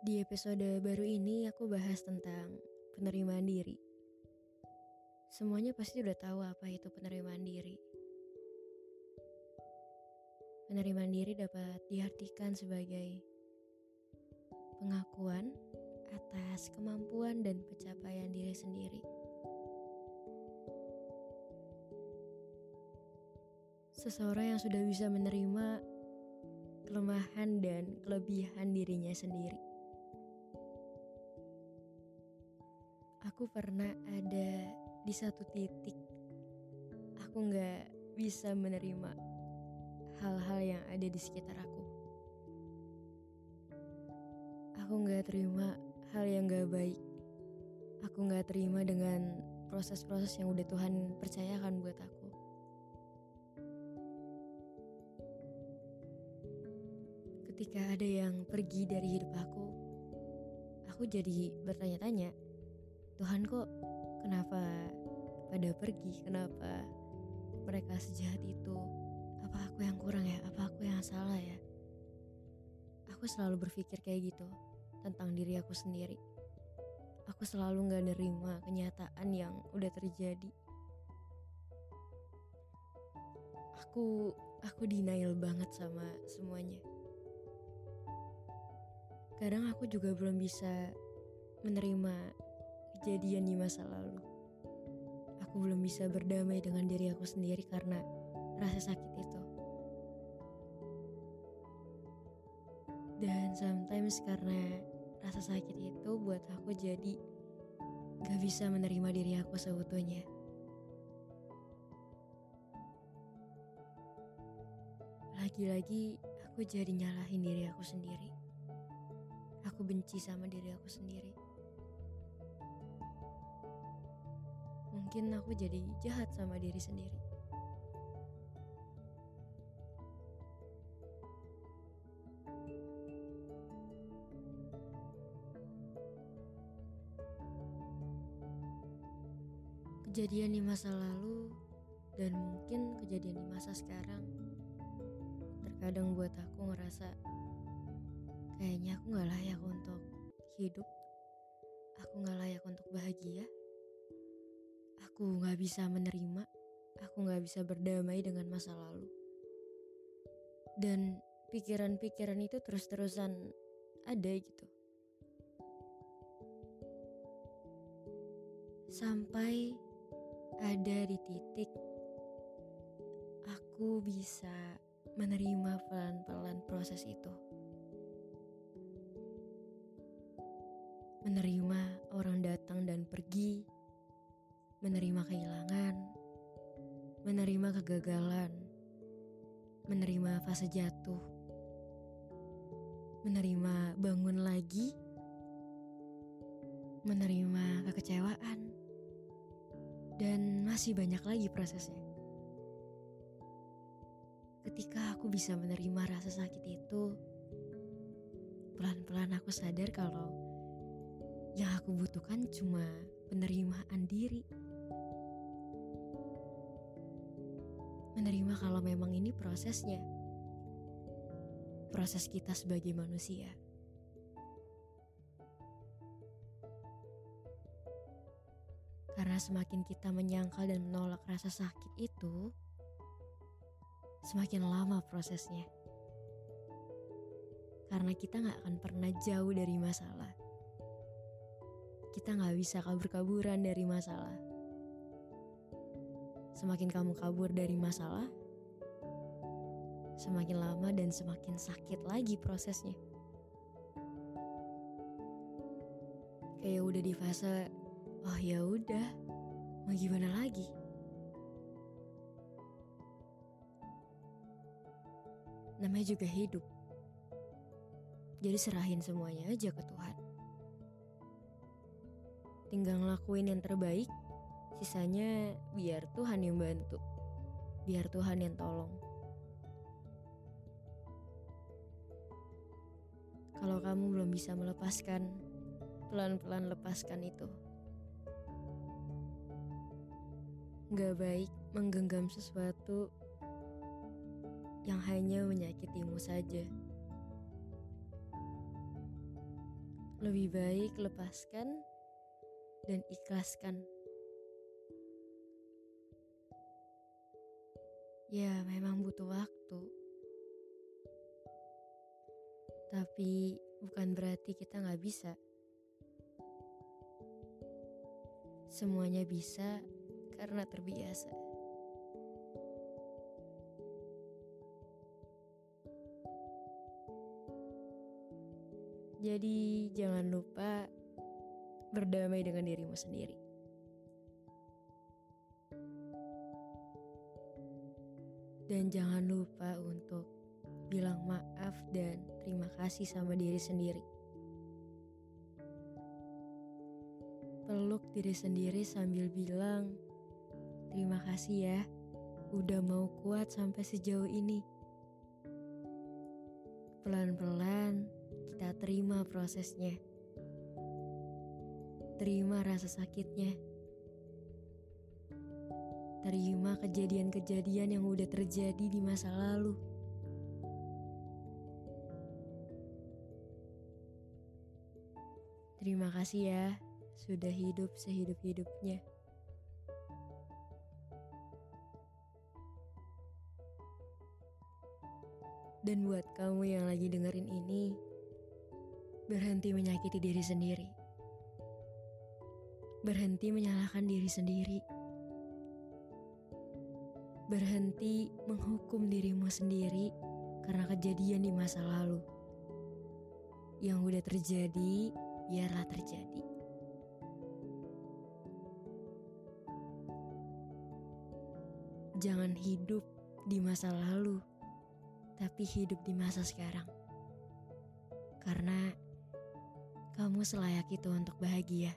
Di episode baru ini aku bahas tentang penerimaan diri. Semuanya pasti udah tahu apa itu penerimaan diri. Penerimaan diri dapat diartikan sebagai pengakuan atas kemampuan dan pencapaian diri sendiri. Seseorang yang sudah bisa menerima kelemahan dan kelebihan dirinya sendiri. Aku pernah ada di satu titik aku nggak bisa menerima hal-hal yang ada di sekitar aku. Aku nggak terima hal yang gak baik. Aku nggak terima dengan proses-proses yang udah Tuhan percayakan buat aku. Ketika ada yang pergi dari hidup aku, aku jadi bertanya-tanya, Tuhan kok kenapa pada pergi? Kenapa mereka sejahat itu? Apa aku yang kurang ya? Apa aku yang salah ya? Aku selalu berpikir kayak gitu tentang diri aku sendiri. Aku selalu gak nerima kenyataan yang udah terjadi. Aku aku denial banget sama semuanya. Kadang aku juga belum bisa menerima kejadian di masa lalu. Aku belum bisa berdamai dengan diri aku sendiri karena rasa sakit itu. Dan sometimes karena rasa sakit itu buat aku jadi gak bisa menerima diri aku seutuhnya. Lagi-lagi aku jadi nyalahin diri aku sendiri. Aku benci sama diri aku sendiri. Mungkin aku jadi jahat sama diri sendiri. Kejadian di masa lalu dan mungkin kejadian di masa sekarang terkadang buat aku ngerasa kayaknya aku gak layak untuk hidup. Aku gak layak untuk bahagia. Aku gak bisa menerima, aku gak bisa berdamai dengan masa lalu. Dan pikiran-pikiran itu terus-terusan ada gitu. Sampai ada di titik aku bisa menerima pelan-pelan proses itu. Menerima menerima kehilangan, menerima kegagalan, menerima fase jatuh, menerima bangun lagi, menerima kekecewaan, dan masih banyak lagi prosesnya. Ketika aku bisa menerima rasa sakit itu, pelan-pelan aku sadar kalau yang aku butuhkan cuma penerimaan diri. Menerima kalau memang ini prosesnya. Proses kita sebagai manusia. Karena semakin kita menyangkal dan menolak rasa sakit itu, semakin lama prosesnya. Karena kita gak akan pernah jauh dari masalah kita nggak bisa kabur-kaburan dari masalah. Semakin kamu kabur dari masalah, semakin lama dan semakin sakit lagi prosesnya. Kayak udah di fase, oh ya udah, mau gimana lagi? Namanya juga hidup. Jadi serahin semuanya aja ke Tuhan. Tinggal ngelakuin yang terbaik, sisanya biar Tuhan yang bantu. Biar Tuhan yang tolong. Kalau kamu belum bisa melepaskan, pelan-pelan lepaskan itu. Gak baik menggenggam sesuatu yang hanya menyakitimu saja. Lebih baik lepaskan dan ikhlaskan. Ya, memang butuh waktu. Tapi bukan berarti kita nggak bisa. Semuanya bisa karena terbiasa. Jadi jangan lupa berdamai dengan dirimu sendiri. Dan jangan lupa untuk bilang maaf dan terima kasih sama diri sendiri. Peluk diri sendiri sambil bilang, "Terima kasih ya, udah mau kuat sampai sejauh ini." Pelan-pelan kita terima prosesnya. Terima rasa sakitnya. Terima kejadian-kejadian yang udah terjadi di masa lalu. Terima kasih ya sudah hidup sehidup-hidupnya. Dan buat kamu yang lagi dengerin ini, berhenti menyakiti diri sendiri. Berhenti menyalahkan diri sendiri. Berhenti menghukum dirimu sendiri karena kejadian di masa lalu. Yang udah terjadi, biarlah terjadi. Jangan hidup di masa lalu tapi hidup di masa sekarang. Karena kamu selayak itu untuk bahagia.